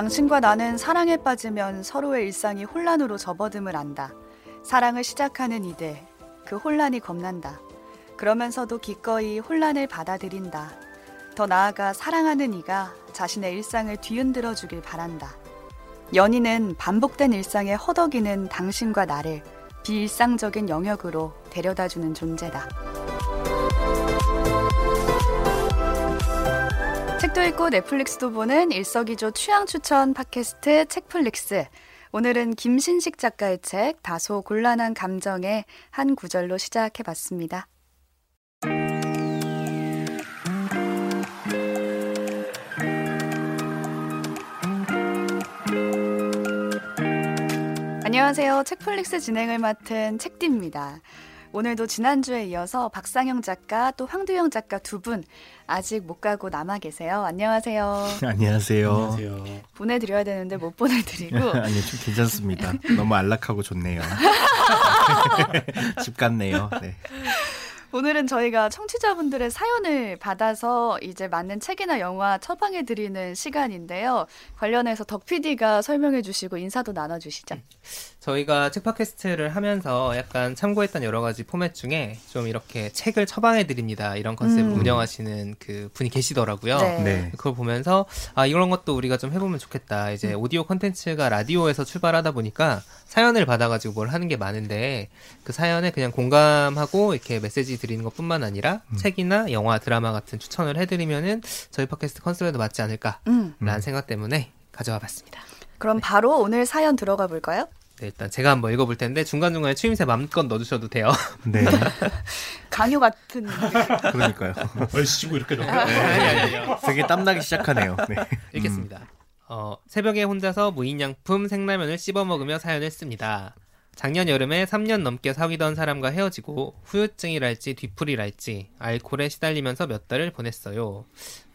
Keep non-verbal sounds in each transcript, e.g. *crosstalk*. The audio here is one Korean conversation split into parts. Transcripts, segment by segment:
당신과 나는 사랑에 빠지면 서로의 일상이 혼란으로 접어듦을 안다. 사랑을 시작하는 이들, 그 혼란이 겁난다. 그러면서도 기꺼이 혼란을 받아들인다. 더 나아가 사랑하는 이가 자신의 일상을 뒤흔들어 주길 바란다. 연인은 반복된 일상에 허덕이는 당신과 나를 비일상적인 영역으로 데려다 주는 존재다. 책도 읽고 넷플릭스도 보는 일석이조 취향 추천 팟캐스트 책플릭스. 오늘은 김신식 작가의 책 다소 곤란한 감정의 한 구절로 시작해 봤습니다. 안녕하세요. 책플릭스 진행을 맡은 책디입니다. 오늘도 지난주에 이어서 박상영 작가 또 황두영 작가 두 분 아직 못 가고 남아 계세요. 안녕하세요. *laughs* 안녕하세요. 안녕하세요. 보내드려야 되는데 못 보내드리고. *laughs* 아니요, 좀 괜찮습니다. 너무 안락하고 좋네요. *laughs* 집 같네요. 네. 오늘은 저희가 청취자분들의 사연을 받아서 이제 맞는 책이나 영화 처방해 드리는 시간인데요. 관련해서 덕 PD가 설명해 주시고 인사도 나눠 주시죠. 저희가 책 팟캐스트를 하면서 약간 참고했던 여러 가지 포맷 중에 좀 이렇게 책을 처방해 드립니다. 이런 컨셉을 음. 운영하시는 그 분이 계시더라고요. 네. 네. 그걸 보면서 아 이런 것도 우리가 좀 해 보면 좋겠다. 이제 음. 오디오 콘텐츠가 라디오에서 출발하다 보니까 사연을 받아가지고 뭘 하는 게 많은데 그 사연에 그냥 공감하고 이렇게 메시지 드리는 것뿐만 아니라 음. 책이나 영화, 드라마 같은 추천을 해드리면은 저희 팟캐스트 컨셉에도 맞지 않을까라는 음. 생각 때문에 가져와 봤습니다. 그럼 바로 오늘 사연 들어가 볼까요? 네, 일단 제가 한번 읽어볼 텐데 중간중간에 추임새 마음껏 넣어주셔도 돼요. 네. *laughs* 강요 같은. 그러니까요. *laughs* 얼씨구 이렇게 넣어. 되게 땀나기 시작하네요. 네. 읽겠습니다. 어, 새벽에 혼자서 무인양품 생라면을 씹어 먹으며 사연을 씁니다. 작년 여름에 3년 넘게 사귀던 사람과 헤어지고 후유증이랄지 뒤풀이랄지 알코올에 시달리면서 몇 달을 보냈어요.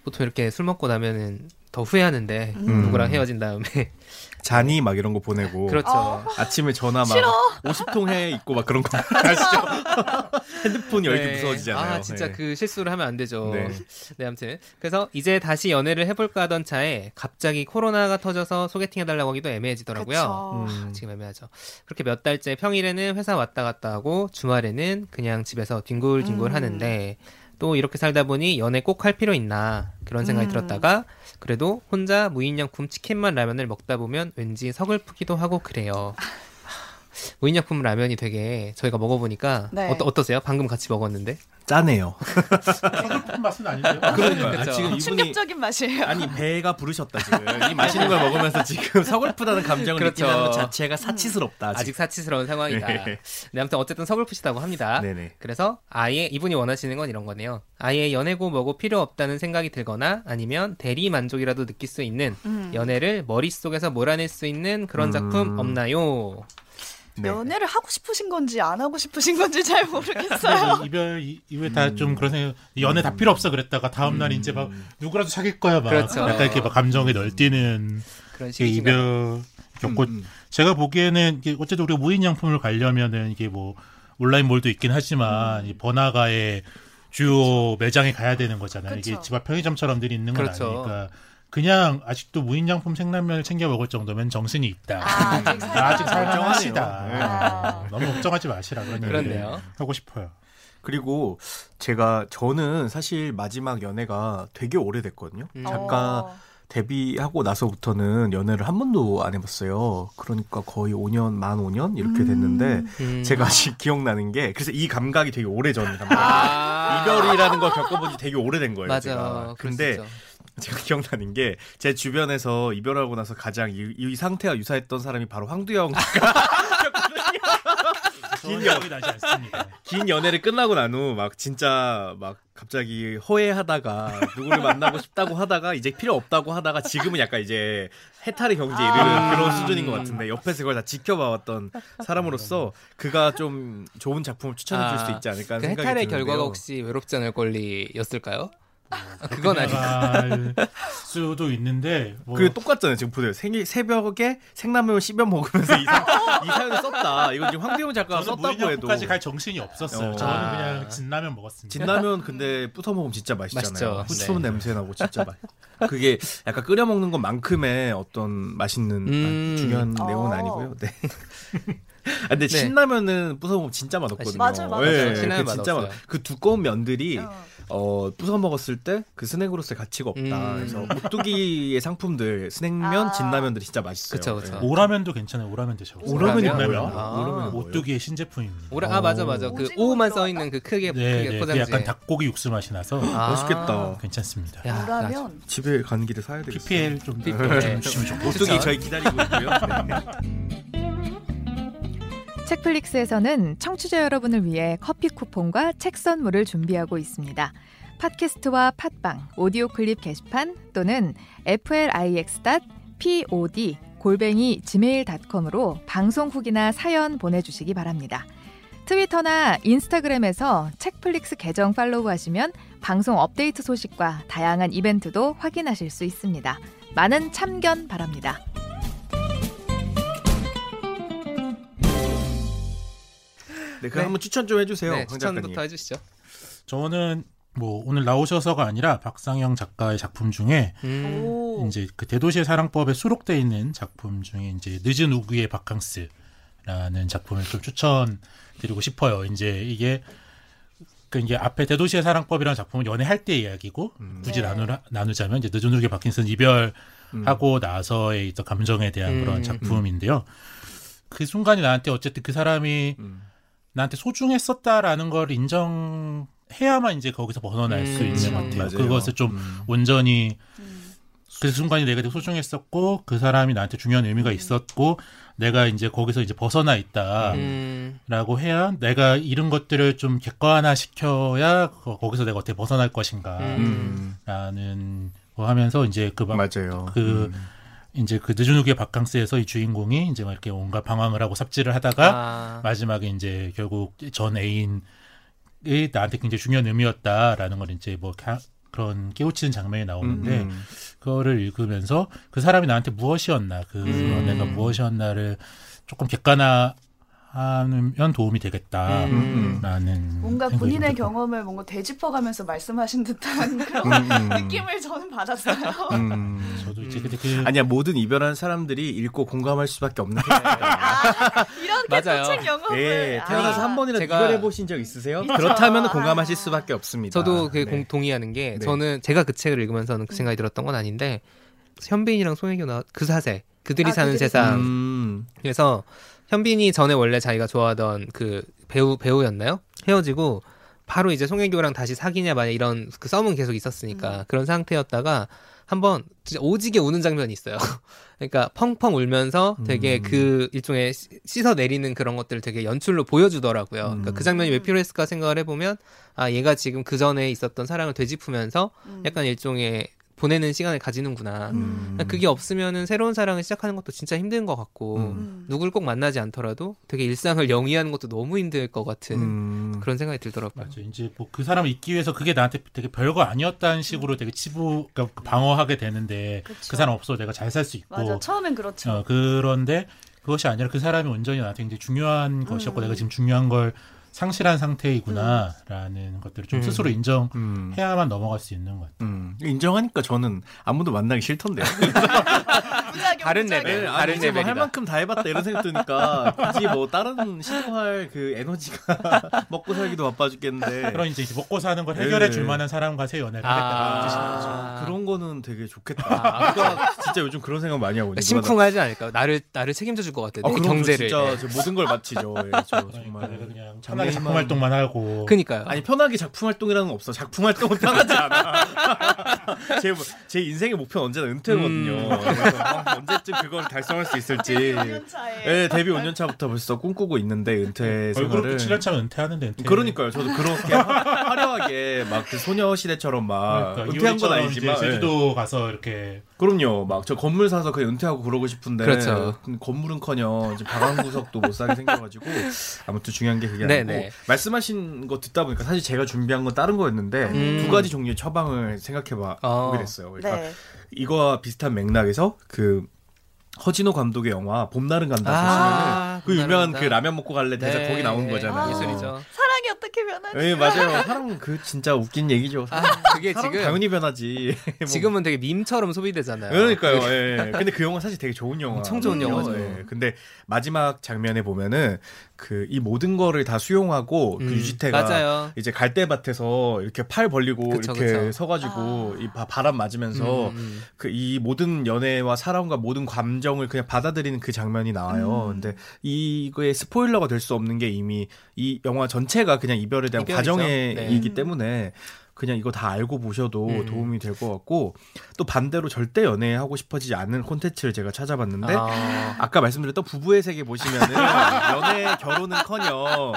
보통 이렇게 술 먹고 나면은 더 후회하는데 음. 누구랑 헤어진 다음에 *laughs* 잔이 막 이런 거 보내고 그렇죠. 어. 아침에 전화 막 싫어. 50통 해 있고 막 그런 거 *laughs* *laughs* 아시죠? 핸드폰 열기 네. 무서워지잖아요. 아 진짜 네. 그 실수를 하면 안 되죠. 네. 네. 아무튼 그래서 이제 다시 연애를 해볼까 하던 차에 갑자기 코로나가 터져서 소개팅 해달라고 하기도 애매해지더라고요. 그쵸. 음. 지금 애매하죠. 그렇게 몇 달째 평일에는 회사 왔다 갔다 하고 주말에는 그냥 집에서 뒹굴뒹굴 음. 하는데 또 이렇게 살다 보니 연애 꼭 할 필요 있나 그런 생각이 음. 들었다가 그래도 혼자 무인양품 치킨만 라면을 먹다 보면 왠지 서글프기도 하고 그래요. 무인양품 라면이 되게 저희가 먹어보니까 네. 어떠, 어떠세요? 방금 같이 먹었는데 짜네요. 서글픈 맛은 아닌데요. 그러니까 그쵸. 지금 이분이 충격적인 맛이에요. 아니 배가 부르셨다 지금 이 맛있는 걸 먹으면서 지금 *laughs* 서글프다는 감정을 그렇죠. 느끼는 것 자체가 사치스럽다 아직 아직. 사치스러운 상황이다. 네. 네, 아무튼 어쨌든 서글프시다고 합니다. 네네. 그래서 아예 이분이 원하시는 건 이런 거네요. 아예 연애고 뭐고 필요 없다는 생각이 들거나 아니면 대리 만족이라도 느낄 수 있는 음. 연애를 머릿 속에서 몰아낼 수 있는 그런 작품 음. 없나요? 네. 연애를 하고 싶으신 건지 안 하고 싶으신 건지 잘 모르겠어요. 이별 이- 이후에 다좀 그런 생각 연애 다 필요 없어 그랬다가 다음 날 이제 막 누구라도 사귈 거야 막 그렇죠. 약간 이렇게 막 감정에 널뛰는 그런 시기가 이별 겪고 음. 제가 보기에는 이게 어쨌든 우리가 무인양품을 가려면은 이게 뭐 온라인 몰도 있긴 하지만 이 번화가의 주요 매장에 가야 되는 거잖아요. 그쵸. 이게 집 앞 편의점처럼 늘 있는 건 그렇죠. 아니니까 그냥 아직도 무인양품 생라면을 챙겨 먹을 정도면 정신이 있다. 아, 아직 아직 살만하시다. 아. 너무 걱정하지 마시라 그런 얘기를. 하고 싶어요. 그리고 제가 저는 사실 마지막 연애가 되게 오래됐거든요. 음. 작가 어. 데뷔하고 나서부터는 연애를 한 번도 안 해봤어요. 그러니까 거의 5년, 만 5년 이렇게 음. 됐는데 음. 제가 아직 기억나는 게 그래서 이 감각이 되게 오래전 감각. 아. 이별이라는 걸 겪어본 지 되게 오래된 거예요. 맞아. 제가. 근데. *laughs* 제가 기억나는 게 제 주변에서 이별하고 나서 가장 이, 이 상태와 유사했던 사람이 바로 황두영 *laughs* 긴 연- 기억이 나지 않습니다. 긴 연애를 끝나고 난 후 막 진짜 막 갑자기 허해하다가 누구를 만나고 싶다고 하다가 이제 필요 없다고 하다가 지금은 약간 이제 해탈의 경지에 이르는 아. 그런 수준인 것 같은데 옆에서 그걸 다 지켜봐왔던 사람으로서 그가 좀 좋은 작품을 추천해 줄 수 있지 않을까 하는 그 생각이 해탈의 드는데요. 결과가 혹시 외롭지 않을 권리였을까요? 아, 그건 아니고 할 수도 있는데 뭐 그 똑같잖아요. 지금 보세요. 생일 새벽에 생라면을 씹어 먹으면서 이, 사, 이 사연을 썼다. 이건 지금 황대용 작가가 썼다고 해도 무인양품까지 갈 정신이 없었어요. 어. 저는 아. 그냥 진라면 먹었습니다. 진라면 근데 뿌터 먹으면 진짜 맛있잖아요. 맛있죠. 후추 네. 냄새 나고 진짜 맛. 그게 약간 끓여 먹는 것만큼의 어떤 맛있는 음. 아, 중요한 어. 내용은 아니고요. 네. *laughs* 아, 근데 네. 신라면은 부숴 먹으면 진짜 맛없거든요. 맞아요, 맞아요. 예, 신라면 그 진짜. 맛. 그 두꺼운 면들이 어. 어, 부숴 먹었을 때 그 스낵으로서의 가치가 없다. 음. 그래서 오뚜기의 상품들 스낵면, 아. 진라면들이 진짜 맛있어요. 그쵸, 그쵸. 예. 오라면도 괜찮아요. 오라면 드셔보세요. 오라면이 오라면? 뭐야? 아. 오라면이 뭐예요? 오뚜기의 신제품입니다. 오라 아 맞아 맞아 그 오만? 써 있는 그 크게 네, 크게 네. 그 포장지. 약간 닭고기 육수 맛이 나서 아. 맛있겠다. 괜찮습니다. 야, 나 오라면 집에 가는 길에 사야 되겠어요. PPL 좀 PPL. 좀 주시면 좋겠어요. 오뚜기. 저희 기다리고 있고요. *laughs* 네. 책플릭스에서는 청취자 여러분을 위해 커피 쿠폰과 책 선물을 준비하고 있습니다. 팟캐스트와 팟빵, 오디오 클립 게시판 또는 flix.pod 골뱅이 gmail.com으로 방송 후기나 사연 보내주시기 바랍니다. 트위터나 인스타그램에서 책플릭스 계정 팔로우하시면 방송 업데이트 소식과 다양한 이벤트도 확인하실 수 있습니다. 많은 참견 바랍니다. 네, 그럼 네. 한번 추천 좀 해주세요. 네, 황 추천부터. 해주시죠. 저는 뭐 오늘 나오셔서가 아니라 박상영 작가의 작품 중에 음. 오. 이제 그 대도시의 사랑법에 수록돼 있는 작품 중에 이제 늦은 우구의 바캉스라는 작품을 좀 추천드리고 싶어요. 이제 이게 그 이게 앞에 대도시의 사랑법이라는 작품은 연애할 때 이야기고 음. 굳이 네. 나누 나누자면 이제 늦은 우구의 바캉스는 이별하고 나서의 있던 감정에 대한 음, 그런 작품인데요. 그 순간이 나한테 어쨌든 그 사람이 음. 나한테 소중했었다라는 걸 인정해야만 이제 거기서 벗어날 수 음, 있는 그쵸. 것 같아요. 맞아요. 그것을 좀 음. 온전히 음. 그 순간이 내가 되게 소중했었고 그 사람이 나한테 중요한 의미가 있었고 내가 이제 거기서 이제 벗어나 있다라고 음. 해야 내가 잃은 것들을 좀 객관화 시켜야 거- 거기서 내가 어떻게 벗어날 것인가라는 음. 거 하면서 이제 그막 맞아요. 그 음. 이제 그 늦은 후기의 바캉스에서 이 주인공이 이제 막 이렇게 온갖 방황을 하고 삽질을 하다가 아. 마지막에 이제 결국 전 애인이 나한테 굉장히 중요한 의미였다라는 걸 이제 뭐 가- 그런 깨우치는 장면이 나오는데 음, 음. 그거를 읽으면서 그 사람이 나한테 무엇이었나 그 음. 내가 무엇이었나를 조금 객관화 하면 도움이 되겠다라는 음. 뭔가 본인의 들어요. 경험을 뭔가 되짚어가면서 말씀하신 듯한 그런 음, 음. 느낌을 저는 받았어요. 음. *laughs* 저도 이제 그 아니야 모든 이별한 사람들이 읽고 공감할 수밖에 없는 거니까. 이렇게 맞아요. 영업을. 예, 태어나서 아. 한 번이라도 제가- 이별해 보신 적 있으세요? 있죠. 그렇다면 아. 공감하실 수밖에 없습니다. 저도 그 네. 공, 동의하는 게 네. 저는 제가 그 책을 읽으면서는 그 생각이 들었던 건 아닌데 현빈이랑 송혜교 나 그 사세 그들이 아, 사는 그들이 세상 음. 그래서 현빈이 전에 원래 자기가 좋아하던 그 배우 배우였나요? 헤어지고 바로 이제 송혜교랑 다시 사귀냐 마냐 이런 그 썸은 계속 있었으니까 음. 그런 상태였다가 한번 진짜 오지게 우는 장면이 있어요. *laughs* 그러니까 펑펑 울면서 되게 음. 그 일종의 씻- 씻어 내리는 그런 것들을 되게 연출로 보여주더라고요. 그러니까 음. 그 장면이 왜 필요했을까 생각을 해보면 아 얘가 지금 그 전에 있었던 사랑을 되짚으면서 음. 약간 일종의 보내는 시간을 가지는구나. 음. 그게 없으면은 새로운 사랑을 시작하는 것도 진짜 힘든 것 같고 음. 음. 누굴 꼭 만나지 않더라도 되게 일상을 영위하는 것도 너무 힘들 것 같은 음. 그런 생각이 들더라고요. 맞아 이제 뭐 그 사람을 잊기 위해서 그게 나한테 되게 별거 아니었다는 식으로 되게 치부 그러니까 방어하게 되는데 그쵸. 그 사람 없어도 내가 잘 살 수 있고 맞아. 처음엔 그렇죠. 어, 그런데 그것이 아니라 그 사람이 온전히 나한테 굉장히 중요한 것이었고 내가 지금 중요한 걸 상실한 상태이구나라는 것들을 좀 음. 스스로 음. 인정해야만 넘어갈 수 있는 것 같아요. 음. 인정하니까 저는 아무도 만나기 싫던데요. *laughs* 다른. 레벨. 네, 다른 아니, 이제 뭐할. 만큼 다 해봤다 이런 생각 드니까 *laughs* 굳이 뭐 다른 시도할 그 에너지가 *laughs* 먹고 살기도 바빠 죽겠는데 그런 이제 먹고 사는 걸 해결해 줄 네. 만한 사람과 새 연애를 아. 아. 그런 거는 되게 좋겠다. 아, 누가 진짜 요즘 그런 생각 많이 하고 있는 심쿵하지 않을까? 나를 나를 책임져 줄 것 같아. 아, 경제를. 진짜 저 모든 걸 마치죠. 예, 저 그러니까 정말 그냥. 편하게 작품 활동만 하고 그니까요. 아니 편하게 작품 활동이라는 건 없어. 작품 활동은 편하지 않아. *laughs* 제, 제 인생의 목표는 언제나 은퇴거든요. 음. 언제쯤 그걸 달성할 수 있을지. 5년 차에. 예, 데뷔 5년 차부터 벌써 꿈꾸고 있는데 은퇴 얼굴 생활을. 7년 차면 은퇴하는데 은퇴. 그러니까요. 저도 그렇게 화- 화려하게 막 그 소녀 시대처럼 막 그러니까 은퇴한 건 아니지만. 제주도 가서 이렇게 그럼요. 막 저 건물 사서 그냥 은퇴하고 그러고 싶은데 그렇죠. 건물은커녕 지금 방한 구석도 못 사게 생겨가지고 아무튼 중요한 게 그게 아니고 네네. 말씀하신 거 듣다 보니까 사실 제가 준비한 건 다른 거였는데 음. 두 가지 종류의 처방을 생각해봐 어. 보게 됐어요. 그러니까 네. 이거와 비슷한 맥락에서 그 허진호 감독의 영화 봄날은 간다 보시면은 아, 그 유명한 감사합니다. 그 라면 먹고 갈래 대사 네, 거기 네. 거잖아요. 아. 예술이죠. 사랑이 어떻게 변하지? 예, 맞아요. 사람 그 진짜 웃긴 얘기죠. 아, 그게 사람 지금 당연히 변하지. *laughs* 뭐. 지금은 되게 밈처럼 소비되잖아요. 그러니까요. 예. 근데 그 영화 사실 되게 좋은 영화. 엄청 좋은 영화죠. 예. 근데 마지막 장면에 보면은 그 이 모든 거를 다 수용하고 음, 그 유지태가 맞아요. 이제 갈대밭에서 이렇게 팔 벌리고 그쵸, 이렇게 그쵸. 서가지고 아. 이 바- 바람 맞으면서 음, 음. 그이 모든 연애와 사랑과 모든 감정을 그냥 받아들이는 그 장면이 나와요. 음. 근데 이거에 스포일러가 될 수 없는 게 이미 이 영화 전체가 그냥 이별에 대한 이별이죠. 과정이기 네. 때문에 그냥 이거 다 알고 보셔도 음. 도움이 될 것 같고 또 반대로 절대 연애하고 싶어지지 않는 콘텐츠를 제가 찾아봤는데 아, 아까 말씀드렸던 부부의 세계 보시면은 *laughs* 연애 결혼은커녕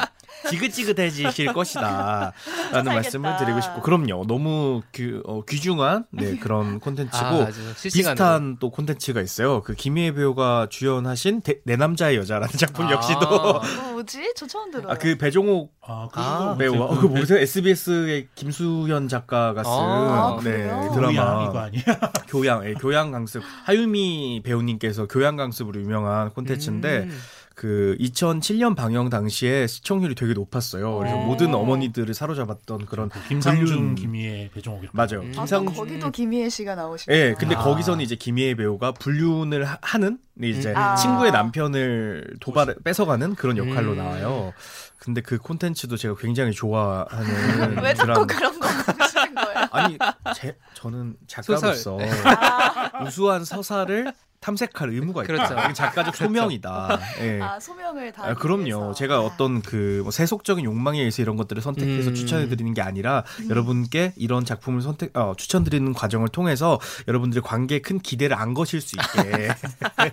지긋지긋해지실 것이다 라는 *laughs* 살겠다. 말씀을 드리고 싶고 그럼요 너무 그, 어, 귀중한 네, *laughs* 그런 콘텐츠고 아. 비슷한 또 콘텐츠가 있어요 그 김희애 배우가 주연하신 대- 내 남자의 여자라는 작품 아. 역시도 어, 뭐지? 저 처음 들어요. 아 그 배종옥 아, 아, 배우와 어, 그 모르세요 SBS의 김수현 작가가 쓴 아, 네? 드라마 교양 이거 아니야? *laughs* 교양, 예, 교양 강습. 하유미 배우님께서 교양 강습으로 유명한 콘텐츠인데 음. 그 2007년 방영 당시에 시청률이 되게 높았어요. 그래서 오. 모든 어머니들을 사로잡았던 그런 김상중, 불륜- 김희애, 배종옥 이렇게. 맞아요. 음. 아, 김상 또 거기도 김희애 씨가 나오시고. 예, 근데 아. 거기서는 이제 김희애 배우가 불륜을 하- 하는 이제 음. 아. 친구의 남편을 도발 뺏어가는 그런 역할로 음. 나와요. 근데 그 콘텐츠도 제가 굉장히 좋아하는 *laughs* 왜 자꾸 드라마. 그런 거 보시는 거예요? 아니, 제, 저는 작가로서 소설. 네. 우수한 서사를 탐색할 의무가 있다. 그렇죠. 이게 작가적 소명이다. *laughs* 예. 아 소명을 다. 아, 그럼요. 제가 어떤 그뭐 세속적인 욕망에 의해서 이런 것들을 선택해서 음. 추천해 드리는 게 아니라 여러분께 이런 작품을 선택, 어, 추천 드리는 과정을 통해서 여러분들의 관계에 큰 기대를 안 거실 수 있게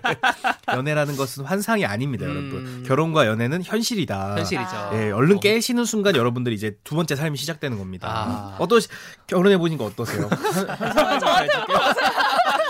*laughs* 연애라는 것은 환상이 아닙니다, 음. 여러분. 결혼과 연애는 현실이다. 현실이죠. 예, 얼른 깨시는 순간 여러분들이 이제 두 번째 삶이 시작되는 겁니다. 아. 어떠 결혼해 보니까 어떠세요? *laughs*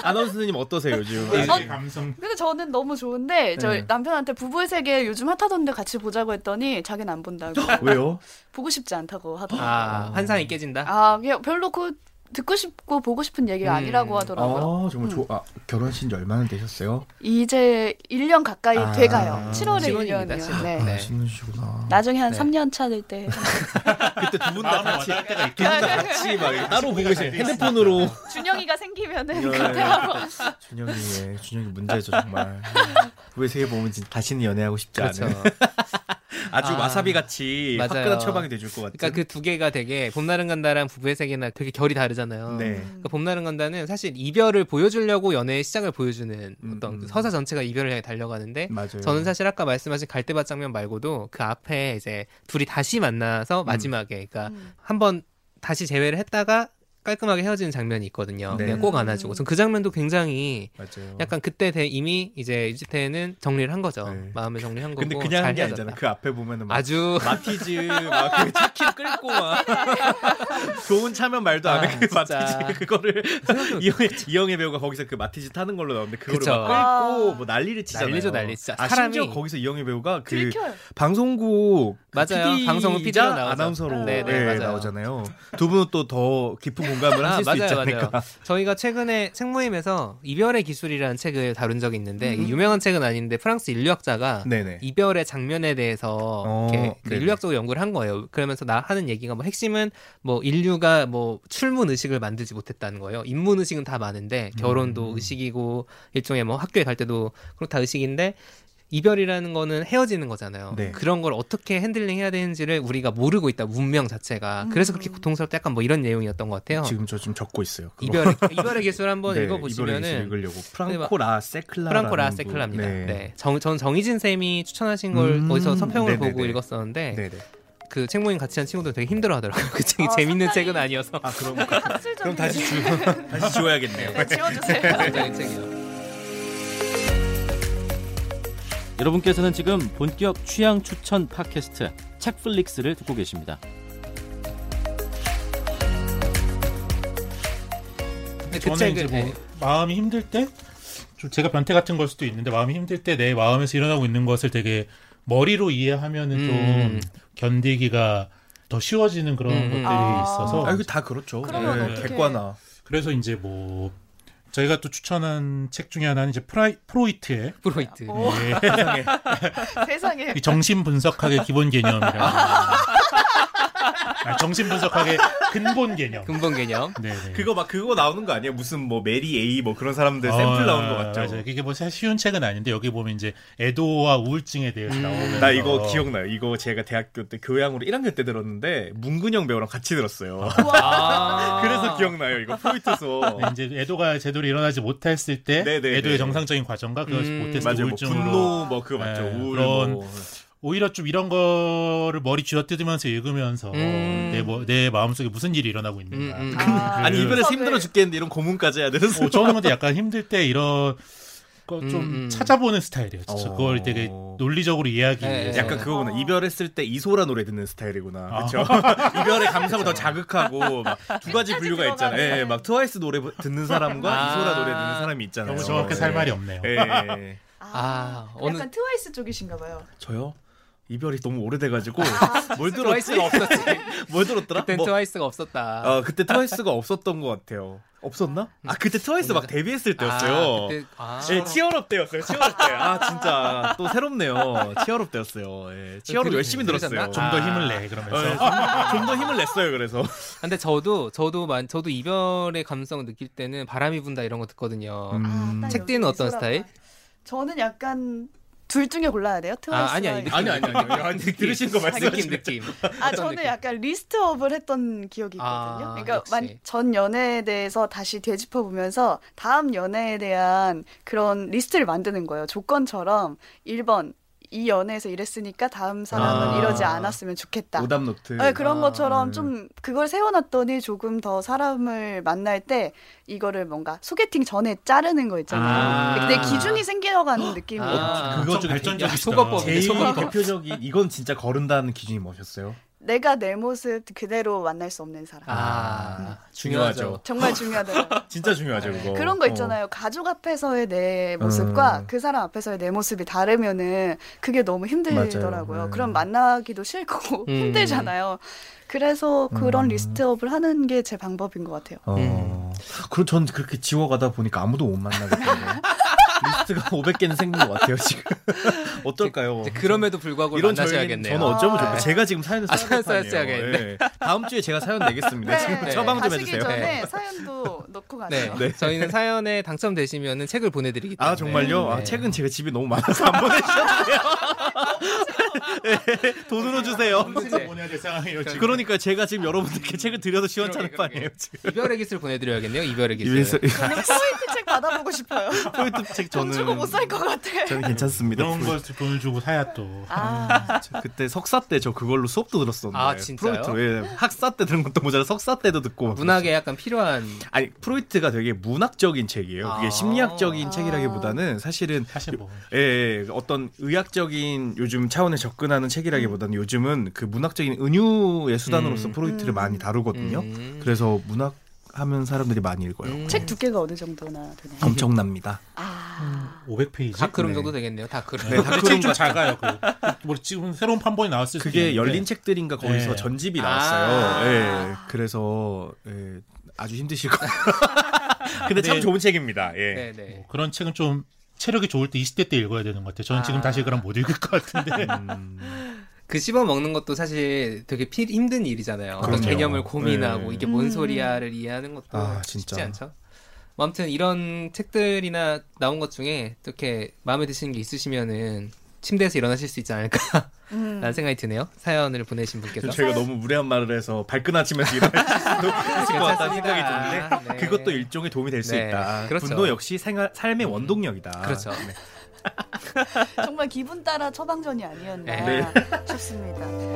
아나운서님 어떠세요 요즘? 네. 어? 감성. 근데 저는 너무 좋은데 저 네. 남편한테 부부의 세계 요즘 핫하던데 같이 보자고 했더니 자기는 안 본다고 *laughs* 왜요? 보고 싶지 않다고 하더라고요. 아, 환상이 깨진다. 아, 그냥 별로 그 듣고 싶고 보고 싶은 얘기가 음. 아니라고 하더라고요. 아 정말 좋. 아 결혼하신 지 얼마나 되셨어요? 이제 1년 가까이 아, 돼가요. 7월에 신혼입니다, 1년이요. 신혼. 네. 네. 아, 신으시구나. 나중에 한 네. 3년 차 될 때 *laughs* 그때 두 분 다 같이 와닿을 때가 두분다 같이 막 따로 보고 계세요. 핸드폰으로. 준영이가 생기면은 네. 그때 하고 준영이 예, 준영이 문제죠 정말. *laughs* 왜 세계 보면 다시는 연애하고 싶지 그렇죠. 않은. 아주 아, 와사비 같이 맞아요. 화끈한 처방이 돼줄 것 같은. 그러니까 그 두 개가 되게 봄날은 간다랑 부부의 세계나 되게 결이 다르잖아요. 네. 그러니까 봄날은 간다는 사실 이별을 보여주려고 연애의 시작을 보여주는 음, 어떤 음. 그 서사 전체가 이별을 향해 달려가는데 맞아요. 저는 사실 아까 말씀하신 갈대밭 장면 말고도 그 앞에 이제 둘이 다시 만나서 마지막에 그러니까 음. 한번 다시 재회를 했다가 깔끔하게 헤어지는 장면이 있거든요. 네. 그냥 꼭 안아주고. 전 그 장면도 굉장히 맞아요. 약간 그때 대- 이미 이제 유지태는 정리를 한 거죠. 네. 마음을 정리한 거고. 근데 그냥 잘한게 헤어졌다. 아니잖아. 그 앞에 보면은 막 아주 *laughs* 마티즈 막그 차키 끌고 막 *laughs* 좋은 차면 말도 안 해. 아, 그. 마티즈 그거를 이영애, 이영애 배우가 거기서 그 마티즈 타는 걸로 나오는데 그거를 그쵸. 막 끌고 아. 뭐 난리를 치잖아요. 난리죠, 난리. 진짜 아, 사람이- 심지어 거기서 이영애 배우가 그 들켜요. 방송국 그 맞아요. PD 방송국 PD로 나오죠. 아나운서로 네, 네, 예, 맞아요. 나오잖아요. 두 분은 또 더 깊은 공감을 아, 하실 수 맞아요, 있지 않을까. 맞아요. 저희가 최근에 책 모임에서 이별의 기술이라는 책을 다룬 적이 있는데 음. 유명한 책은 아닌데 프랑스 인류학자가 네네. 이별의 장면에 대해서 어, 이렇게 그. 인류학적으로 연구를 한 거예요. 그러면서 나 하는 얘기가 뭐 핵심은 뭐 인류가 뭐 출문 의식을 만들지 못했다는 거예요. 입문 의식은 다 많은데 결혼도 음. 의식이고 일종의 뭐 학교에 갈 때도 그렇다 의식인데 이별이라는 거는 헤어지는 거잖아요. 네. 그런 걸 어떻게 handling 해야 되는지를 우리가 모르고 있다. 문명 자체가. 그래서 그렇게 음. 고통스럽다. 약간 뭐 이런 내용이었던 것 같아요. 지금 저 좀 적고 있어요. 그거. 이별의 *laughs* 이별의 기술 한번 네, 읽어보시면은 읽으려고 프랑코 라 세클라 프랑코 라 세클라입니다. 네. 정, 전 정희진 쌤이 추천하신 걸 음, 어디서 서평을 네네네. 보고 읽었었는데 네네. 그 책 모임 같이 한 친구들 되게 힘들어하더라고요. 그 책이 아, 재밌는 상당히- 책은 아니어서. 아 그럼 *laughs* 그럼 다시 주 *laughs* 다시 지워야겠네요. 네, 지워주세요. 굉장히 책이요. 여러분께서는 지금 본격 취향 추천 팟캐스트 책플릭스를 듣고 계십니다. 그 저는 이제 뭐 네. 마음이 힘들 때, 좀 제가 변태 같은 걸 수도 있는데 마음이 힘들 때 내 마음에서 일어나고 있는 것을 되게 머리로 이해하면은 음. 좀 견디기가 더 쉬워지는 그런 음, 음. 것들이 아. 있어서 아 이거 다 그렇죠. 그러면 네, 객관화. 그래서 이제 뭐 저희가 또 추천한 책 중에 하나는 이제 프라이, 프로이트의 프로이트. 오. 예, *laughs* 세상에. *laughs* 이 정신 분석학의 기본 개념이라는 *laughs* 아, 정신 분석학의 근본 개념. 근본 개념. 네네. 그거 막 그거 나오는 거 아니에요? 무슨 뭐 메리 에이 뭐 그런 사람들 샘플 어, 나오는 거 맞죠? 맞아요. 이게 뭐 사실 쉬운 책은 아닌데 여기 보면 이제 애도와 우울증에 대해서 음. 나오면서 나 이거 기억나요. 이거 제가 대학교 때 교양으로 1학년 때 들었는데 문근영 배우랑 같이 들었어요. 아. *laughs* 그래서 기억나요. 이거 프로이트서. 네, 이제 애도가 제대로 일어나지 못했을 때 네네네. 애도의 정상적인 과정과 그것을 음, 못했을 때 맞아요. 뭐 우울증으로 분노 뭐 그거 맞죠. 네, 우울 그런 뭐. 오히려 좀 이런 거를 머리 쥐어뜯으면서 읽으면서 음. 내, 뭐, 내 마음속에 무슨 일이 일어나고 있는가. 음, 음. 아, 아니 이별에서 분석을- 힘들어 죽겠는데 이런 고문까지 해야 되는 어, 저는 근데 약간 힘들 때 이런 거좀 음, 음. 찾아보는 스타일이에요. 진짜 어. 그걸 되게 논리적으로 이해하기 네, 위해서. 약간 그거구나. 이별했을 때 이소라 노래 듣는 스타일이구나. 아. 그렇죠. *laughs* 이별의 감성을 더 자극하고 막두 가지 *laughs* 분류가 있잖아요. 예, 막 트와이스 노래 듣는 사람과 아. 이소라 노래 듣는 사람이 있잖아요. 너무 정확하게 살 말이 없네요. 예, 예. 아, 어느- 약간 트와이스 쪽이신가 봐요. 저요? 이별이 너무 오래돼가지고 *laughs* 뭘 들었지? 트와이스가 없었지. *laughs* 뭘 들었더라? 그땐 뭐, 트와이스가 없었다. 어, 그때 트와이스가 없었던 것 같아요. 없었나? 아 그때 트와이스 막 데뷔했을 때였어요. 아, 그때, 아. 예, Cheer Up 때였어요. Cheer Up 때. 아 진짜 또 새롭네요. Cheer Up 때였어요. 예, Cheer Up 들- 열심히? 들었어요. 좀더 아. 힘을 내 그러면서 어, 좀더 힘을 냈어요. 그래서 근데 저도 저도 만 저도 이별의 감성을 느낄 때는 바람이 분다 이런 거 듣거든요. 음. 아, 딱책 여기 띠는 어떤. 스타일? 저는 약간 둘 중에 골라야 돼요. 트와이스. 아니, 아니, 아니 아니 아니 아니 들으신 거 느낌 말씀하시면 느낌. 아, 어떤 저는 느낌? 약간 list up을 했던 기억이 있거든요. 아, 그러니까. 만, 전 연애에 대해서 다시 되짚어 보면서 다음 연애에 대한 그런 리스트를 만드는 거예요. 조건처럼 1번 이 연애에서 이랬으니까 다음 사람은 아. 이러지 않았으면 좋겠다. 오답 노트. 네, 그런 아, 것처럼 음. 좀 그걸 세워놨더니 조금 더 사람을 만날 때 이거를 뭔가 소개팅 전에 자르는 거 있잖아요. 아. 내 기준이 생겨가는 느낌이에요. 아. 그거 좀 발전적이시다. 속어법이네, 제일 속어법. 대표적인 이건 진짜 거른다는 기준이 뭐셨어요? 내가 내 모습 그대로 만날 수 없는 사람. 아, 중요하죠. 중요하죠. 정말 *laughs* 중요하더라고요. 진짜 중요하죠 그거. 그런 거 있잖아요. 가족 앞에서의 내 모습과 음. 그 사람 앞에서의 내 모습이 다르면은 그게 너무 힘들더라고요. 맞아요. 그럼 음. 만나기도 싫고 *laughs* 음. 힘들잖아요. 그래서 그런 음. list up을 하는 게 제 방법인 것 같아요. 어. 그럼 전 그렇게 지워가다 보니까 아무도 못 만나겠던데. *laughs* 리스트가 500개는 *laughs* 생긴 것 같아요 지금. *laughs* 어떨까요? 이제 그럼에도 불구하고 이런 저희 만나셔야겠네요. 저는 어쩌면 아. 좋을까? 제가 지금 사연을 아, 사연 써야겠네. 예. 다음 주에 제가 사연 내겠습니다. 지금 네. 처방 좀 해주세요. 전에 사연도 넣고 네. 가세요. 저희는 사연에 당첨되시면은 책을 보내드리기 때문에. 아 정말요? 아 네. 책은 제가 집에 너무 많아서 안 보내주셔도 돼요. *laughs* *laughs* 네, 돈으로 주세요. 네. 보내야 될 상황이에요 지금. 그러니까 제가 지금 여러분들께 책을 드려도 시원찮을 거 그러게, 아니에요 지금. 이별의 기술 보내드려야겠네요. 이별의 기술. 저는 프로이트 책 받아보고 싶어요. *laughs* 프로이트 책돈 저는 주고 못 살 것 같아. 저는 괜찮습니다. 이런 걸 돈을 주고 사야 또. 아, 저 그때 석사 때 저 그걸로 수업도 들었었는데. 아, 진짜요? 프로이트, 예, 학사 때 들은 것도 모자라 석사 때도 듣고. 막 문학에 약간 필요한. 아니 프로이트가 되게 문학적인 책이에요. 그게 아. 심리학적인 아. 책이라기보다는 사실은 사실 뭐 예, 예, 어떤 의학적인 요즘 차원에 접근하는 책이라기보다는 요즘은 그 문학적인 은유의 수단으로서 음. 프로이트를 음. 많이 다루거든요. 음. 그래서 문학 하면 사람들이 많이 읽어요. 음. 책 두께가 어느 정도나 되나요? 엄청납니다. 아, 500페이지. 다크룸 네. 정도 되겠네요. 다크룸. 네, 다크룸 책좀 같은- 작아요. 그, 뭐 지금 새로운 판본이 나왔을 그게 있는데. 열린 책들인가 거기서 네. 전집이 아. 나왔어요. 예. 그래서 예, 아주 힘드실 거예요. *laughs* 근데 참 근데- 좋은 책입니다. 예. 네네. 뭐 그런 책은 좀 체력이 좋을 때 20대 때 읽어야 되는 것 같아요. 저는 지금 아. 다시 그럼 못 읽을 것 같은데. *laughs* 음, 그 씹어 먹는 것도 사실 되게 피, 힘든 일이잖아요. 어떤 그럼요. 개념을 고민하고 네. 이게 뭔 음. 소리야를 이해하는 것도 아, 쉽지. 않죠. 뭐 아무튼 이런 책들이나 나온 것 중에 이렇게 마음에 드시는 게 있으시면은 침대에서 일어나실 수 있지 않을까라는 음. 생각이 드네요. 사연을 보내신 분께서. 저희가 너무 무례한 말을 해서 발끈하치면서 일어날 수도 있을 것 같다는 생각이 드는데 네. 그것도 일종의 도움이 될수 네, 있다. 그렇죠. 분노 역시 생활, 삶의 원동력이다. 그렇죠. 네. *laughs* 정말 기분 따라 처방전이 아니었나 네. 싶습니다.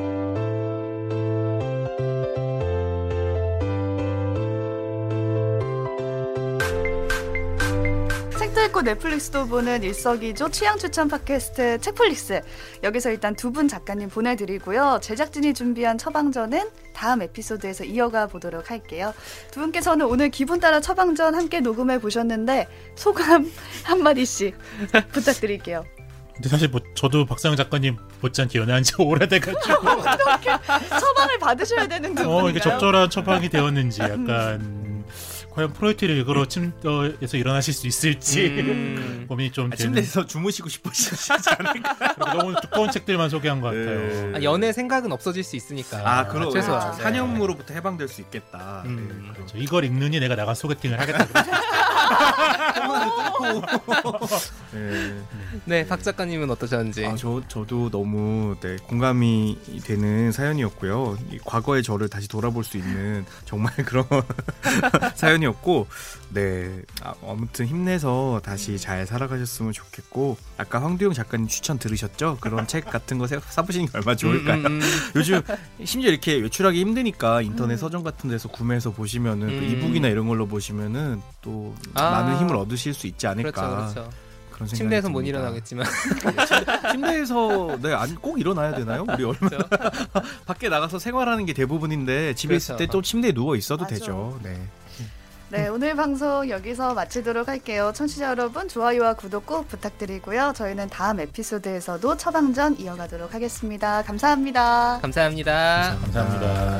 읽고 넷플릭스도 보는 일석이조 취향 추천 팟캐스트 책플릭스. 여기서 일단 두 분 작가님 보내드리고요. 제작진이 준비한 처방전은 다음 에피소드에서 이어가 보도록 할게요. 두 분께서는 오늘 기분 따라 처방전 함께 녹음해 보셨는데 소감 *laughs* 한 마디씩 *laughs* 부탁드릴게요. 근데 사실 뭐 저도 박상영 작가님 못지않게 연애한 지 *laughs* 오래돼가지고. 처방을 받으셔야 되는 두어 이게? 적절한 처방이 되었는지 약간 과연 프로이트를 이거로 침대에서 일어나실 수 있을지 음. *laughs* 고민이 좀 아, 되는 침대에서 주무시고 싶으시지 *laughs* 않을까? 너무 두꺼운 책들만 소개한 것 같아요. 네. 아, 연애 생각은 없어질 수 있으니까. 아, 그럼 최소한. 네. 사념으로부터 해방될 수 있겠다. 음. 네. 저 이걸 읽느니 내가 나가 소개팅을 하겠다. *laughs* 그러죠. 네. 네, 박 작가님은 어떠셨는지. 아, 저 저도 너무 네, 공감이 되는 사연이었고요. 이 과거의 저를 다시 돌아볼 수 있는 정말 *laughs* 그런 사연이었고, 네 아, 아무튼 힘내서 다시 잘 살아가셨으면 좋겠고, 아까 황두영 작가님 추천 들으셨죠? 그런 책 같은 거 사- 사보시는 게 얼마나 좋을까요? 음, 음, 음. 요즘 심지어 이렇게 외출하기 힘드니까 인터넷 서점 같은 데서 구매해서 보시면은 또 음. 이북이나 이런 걸로 보시면은 또 아. 많은 힘을 얻 으실 수 있지 않을까 그렇죠, 그렇죠. 그런 생각이 침대에서 못. 일어나겠지만. 침대에서 네, 안, 꼭 일어나야 되나요? 우리 얼마나 *laughs* 밖에 나가서 생활하는 게 대부분인데 집에 있을 그렇죠. 때또 침대에 누워 있어도 맞아. 되죠. 네. 네, 오늘 방송 여기서 마치도록 할게요. 청취자 여러분, 좋아요와 구독 꼭 부탁드리고요. 저희는 다음 에피소드에서도 처방전 이어가도록 하겠습니다. 감사합니다. 감사합니다. 감사합니다.